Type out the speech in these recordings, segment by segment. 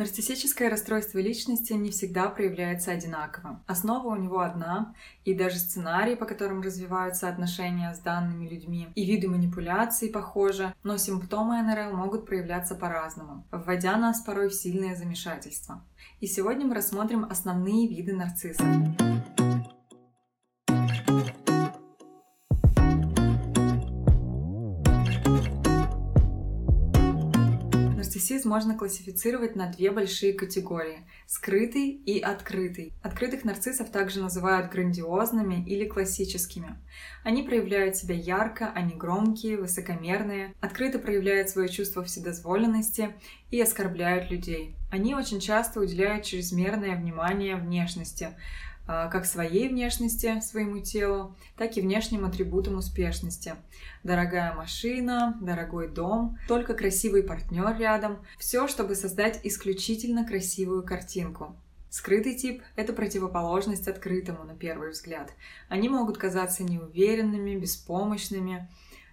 Нарциссическое расстройство личности не всегда проявляется одинаково. Основа у него одна, и даже сценарии, по которым развиваются отношения с данными людьми, и виды манипуляций похожи, но симптомы НРЛ могут проявляться по-разному, вводя нас порой в сильное замешательство. И сегодня мы рассмотрим основные виды нарциссов. Нарциссизм можно классифицировать на две большие категории – скрытый и открытый. Открытых нарциссов также называют грандиозными или классическими. Они проявляют себя ярко, они громкие, высокомерные, открыто проявляют свое чувство вседозволенности и оскорбляют людей. Они очень часто уделяют чрезмерное внимание внешности, как своей внешности, своему телу, так и внешним атрибутам успешности. Дорогая машина, дорогой дом, только красивый партнер рядом. Все, чтобы создать исключительно красивую картинку. Скрытый тип – это противоположность открытому на первый взгляд. Они могут казаться неуверенными, беспомощными,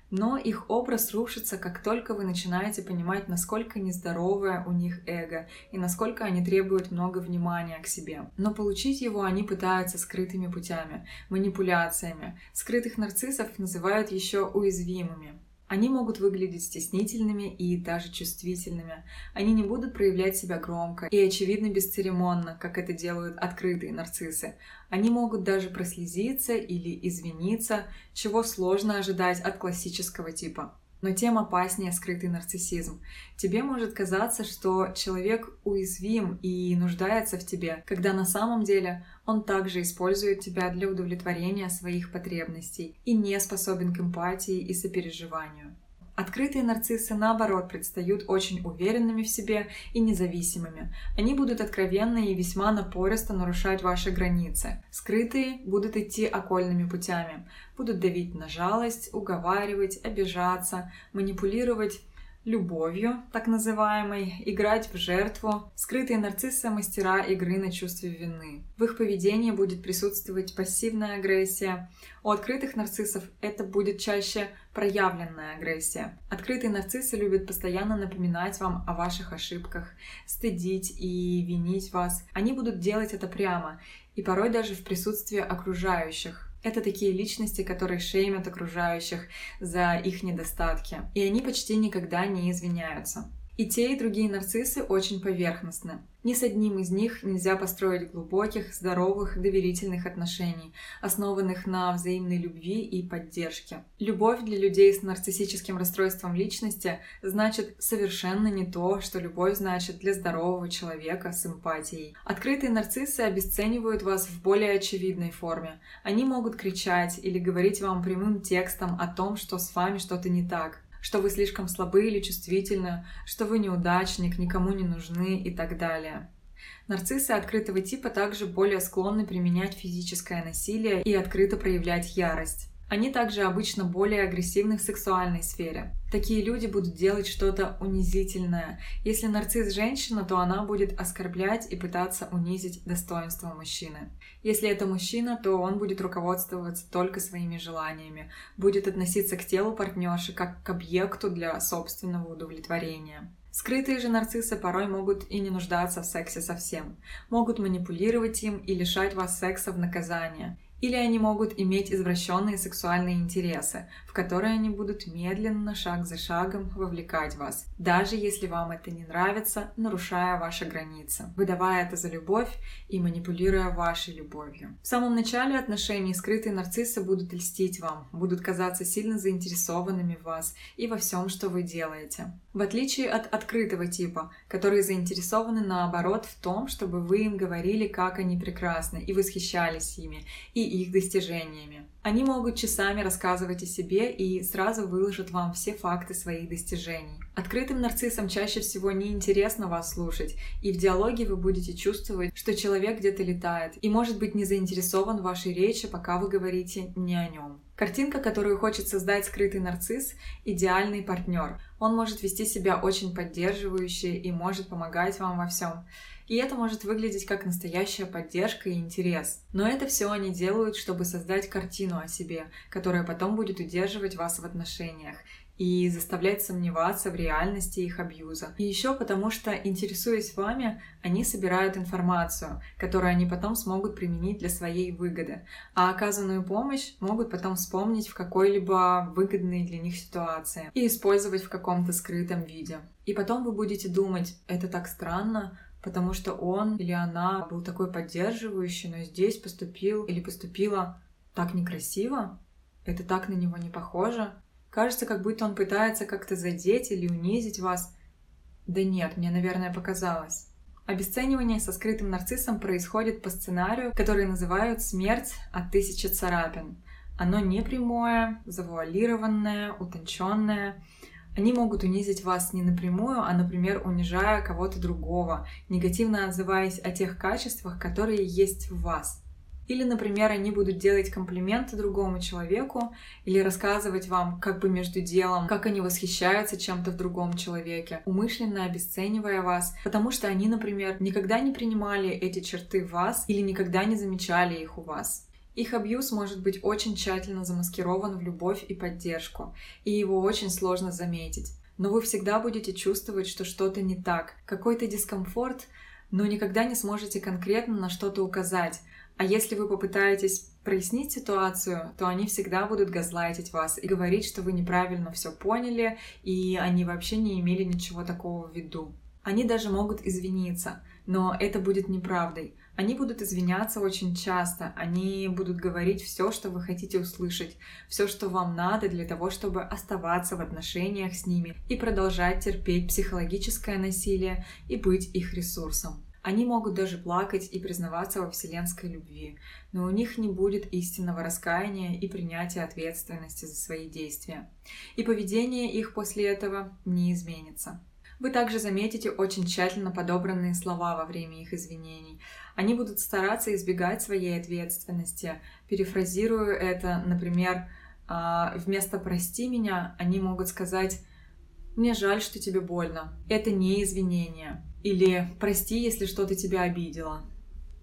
но их образ рушится, как только вы начинаете понимать, насколько нездоровое у них эго и насколько они требуют много внимания к себе. Но получить его они пытаются скрытыми путями, манипуляциями. Скрытых нарциссов называют еще уязвимыми. Они могут выглядеть стеснительными и даже чувствительными. Они не будут проявлять себя громко и очевидно бесцеремонно, как это делают открытые нарциссы. Они могут даже прослезиться или извиниться, чего сложно ожидать от классического типа. Но тем опаснее скрытый нарциссизм. Тебе может казаться, что человек уязвим и нуждается в тебе, когда на самом деле он также использует тебя для удовлетворения своих потребностей и не способен к эмпатии и сопереживанию. Открытые нарциссы, наоборот, предстают очень уверенными в себе и независимыми. Они будут откровенно и весьма напористо нарушать ваши границы. Скрытые будут идти окольными путями, будут давить на жалость, уговаривать, обижаться, манипулировать любовью, так называемой, играть в жертву. Скрытые нарциссы – мастера игры на чувстве вины. В их поведении будет присутствовать пассивная агрессия. У открытых нарциссов это будет чаще проявленная агрессия. Открытые нарциссы любят постоянно напоминать вам о ваших ошибках, стыдить и винить вас. Они будут делать это прямо и порой даже в присутствии окружающих. Это такие личности, которые шеймят окружающих за их недостатки. И они почти никогда не извиняются. И те, и другие нарциссы очень поверхностны. Ни с одним из них нельзя построить глубоких, здоровых, доверительных отношений, основанных на взаимной любви и поддержке. Любовь для людей с нарциссическим расстройством личности значит совершенно не то, что любовь значит для здорового человека с эмпатией. Открытые нарциссы обесценивают вас в более очевидной форме. Они могут кричать или говорить вам прямым текстом о том, что с вами что-то не так что вы слишком слабы или чувствительны, что вы неудачник, никому не нужны и так далее. Нарциссы открытого типа также более склонны применять физическое насилие и открыто проявлять ярость. Они также обычно более агрессивны в сексуальной сфере. Такие люди будут делать что-то унизительное. Если нарцисс женщина, то она будет оскорблять и пытаться унизить достоинство мужчины. Если это мужчина, то он будет руководствоваться только своими желаниями, будет относиться к телу партнерши как к объекту для собственного удовлетворения. Скрытые же нарциссы порой могут и не нуждаться в сексе совсем, могут манипулировать им и лишать вас секса в наказание. Или они могут иметь извращенные сексуальные интересы, в которые они будут медленно, шаг за шагом вовлекать вас, даже если вам это не нравится, нарушая ваши границы, выдавая это за любовь и манипулируя вашей любовью. В самом начале отношений скрытые нарциссы будут льстить вам, будут казаться сильно заинтересованными в вас и во всем, что вы делаете. В отличие от открытого типа, которые заинтересованы наоборот в том, чтобы вы им говорили, как они прекрасны, и восхищались ими, и их достижениями. Они могут часами рассказывать о себе и сразу выложат вам все факты своих достижений. Открытым нарциссам чаще всего неинтересно вас слушать, и в диалоге вы будете чувствовать, что человек где-то летает и может быть не заинтересован в вашей речи, пока вы говорите не о нем. Картинка, которую хочет создать скрытый нарцисс – идеальный партнер. Он может вести себя очень поддерживающе и может помогать вам во всем. И это может выглядеть как настоящая поддержка и интерес. Но это все они делают, чтобы создать картину о себе, которая потом будет удерживать вас в отношениях. и заставлять сомневаться в реальности их абьюза. И еще потому, что, интересуясь вами, они собирают информацию, которую они потом смогут применить для своей выгоды, а оказанную помощь могут потом вспомнить в какой-либо выгодной для них ситуации и использовать в каком-то скрытом виде. И потом вы будете думать, это так странно, потому что он или она был такой поддерживающий, но здесь поступил или поступила так некрасиво, это так на него не похоже. Кажется, как будто он пытается как-то задеть или унизить вас. Да нет, мне, наверное, показалось. Обесценивание со скрытым нарциссом происходит по сценарию, который называют «смерть от тысячи царапин». Оно не прямое, завуалированное, утонченное. Они могут унизить вас не напрямую, а, например, унижая кого-то другого, негативно отзываясь о тех качествах, которые есть в вас – или, например, они будут делать комплименты другому человеку или рассказывать вам как бы между делом, как они восхищаются чем-то в другом человеке, умышленно обесценивая вас, потому что они, например, никогда не принимали эти черты в вас или никогда не замечали их у вас. Их абьюз может быть очень тщательно замаскирован в любовь и поддержку, и его очень сложно заметить. Но вы всегда будете чувствовать, что что-то не так, какой-то дискомфорт, но никогда не сможете конкретно на что-то указать, а если вы попытаетесь прояснить ситуацию, то они всегда будут газлайтить вас и говорить, что вы неправильно все поняли, и они вообще не имели ничего такого в виду. Они даже могут извиниться, но это будет неправдой. Они будут извиняться очень часто, они будут говорить все, что вы хотите услышать, все, что вам надо для того, чтобы оставаться в отношениях с ними и продолжать терпеть психологическое насилие и быть их ресурсом. Они могут даже плакать и признаваться во вселенской любви, но у них не будет истинного раскаяния и принятия ответственности за свои действия. И поведение их после этого не изменится. Вы также заметите очень тщательно подобранные слова во время их извинений. Они будут стараться избегать своей ответственности. Перефразирую это, например, а, вместо «прости меня» они могут сказать «мне жаль, что тебе больно». Это не извинение. Или «прости, если что-то тебя обидело».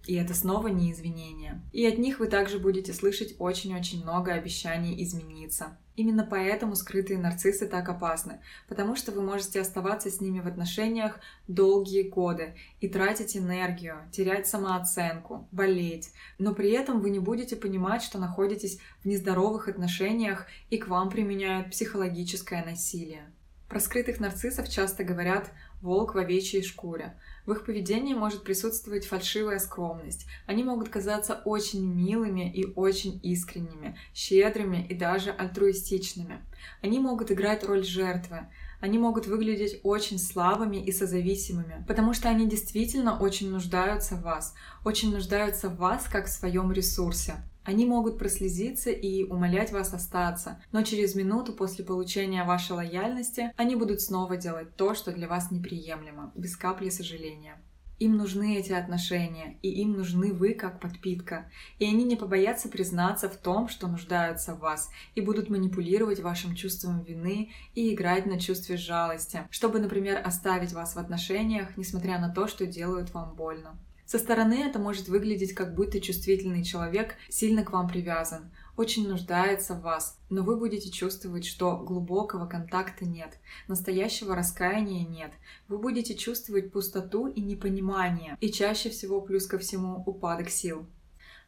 И это снова не извинение. И от них вы также будете слышать очень-очень много обещаний измениться. Именно поэтому скрытые нарциссы так опасны, потому что вы можете оставаться с ними в отношениях долгие годы и тратить энергию, терять самооценку, болеть, но при этом вы не будете понимать, что находитесь в нездоровых отношениях и к вам применяют психологическое насилие. Про скрытых нарциссов часто говорят волк в овечьей шкуре. В их поведении может присутствовать фальшивая скромность. Они могут казаться очень милыми и очень искренними, щедрыми и даже альтруистичными. Они могут играть роль жертвы. Они могут выглядеть очень слабыми и созависимыми, потому что они действительно очень нуждаются в вас, очень нуждаются в вас как в своем ресурсе. Они могут прослезиться и умолять вас остаться, но через минуту после получения вашей лояльности они будут снова делать то, что для вас неприемлемо, без капли сожаления. Им нужны эти отношения, и им нужны вы как подпитка. И они не побоятся признаться в том, что нуждаются в вас, и будут манипулировать вашим чувством вины и играть на чувстве жалости, чтобы, например, оставить вас в отношениях, несмотря на то, что делают вам больно. Со стороны это может выглядеть, как будто чувствительный человек сильно к вам привязан, очень нуждается в вас, но вы будете чувствовать, что глубокого контакта нет, настоящего раскаяния нет. Вы будете чувствовать пустоту и непонимание, и чаще всего плюс ко всему упадок сил.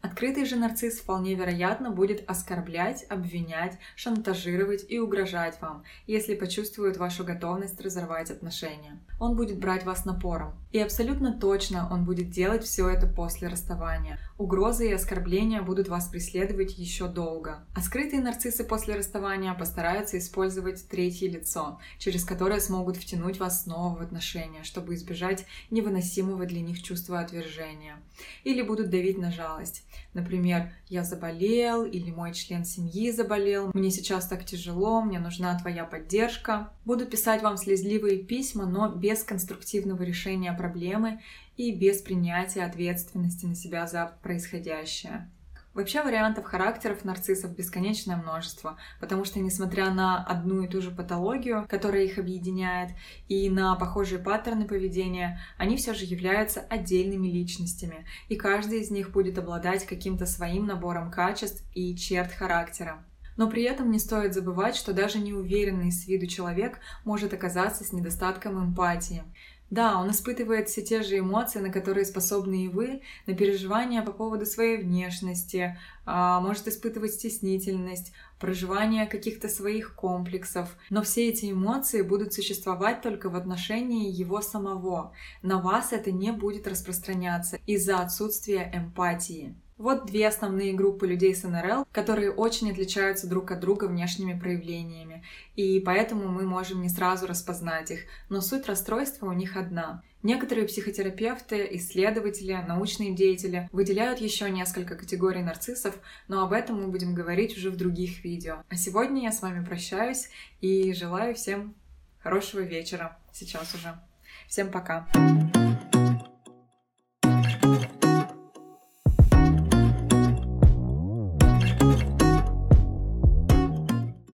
Открытый же нарцисс вполне вероятно будет оскорблять, обвинять, шантажировать и угрожать вам, если почувствует вашу готовность разорвать отношения. Он будет брать вас напором. И абсолютно точно он будет делать все это после расставания. Угрозы и оскорбления будут вас преследовать еще долго. А скрытые нарциссы после расставания постараются использовать третье лицо, через которое смогут втянуть вас снова в отношения, чтобы избежать невыносимого для них чувства отвержения. Или будут давить на жалость. Например, я заболел или мой член семьи заболел, мне сейчас так тяжело, мне нужна твоя поддержка. Буду писать вам слезливые письма, но без конструктивного решения проблемы и без принятия ответственности на себя за происходящее. Вообще вариантов характеров нарциссов бесконечное множество, потому что несмотря на одну и ту же патологию, которая их объединяет, и на похожие паттерны поведения, они все же являются отдельными личностями, и каждый из них будет обладать каким-то своим набором качеств и черт характера. Но при этом не стоит забывать, что даже неуверенный с виду человек может оказаться с недостатком эмпатии. Да, он испытывает все те же эмоции, на которые способны и вы, на переживания по поводу своей внешности, а, может испытывать стеснительность, проживание каких-то своих комплексов. Но все эти эмоции будут существовать только в отношении его самого. На вас это не будет распространяться из-за отсутствия эмпатии. Вот две основные группы людей с НРЛ, которые очень отличаются друг от друга внешними проявлениями, и поэтому мы можем не сразу распознать их, но суть расстройства у них одна. Некоторые психотерапевты, исследователи, научные деятели выделяют еще несколько категорий нарциссов, но об этом мы будем говорить уже в других видео. А сегодня я с вами прощаюсь и желаю всем хорошего вечера сейчас уже. Всем пока!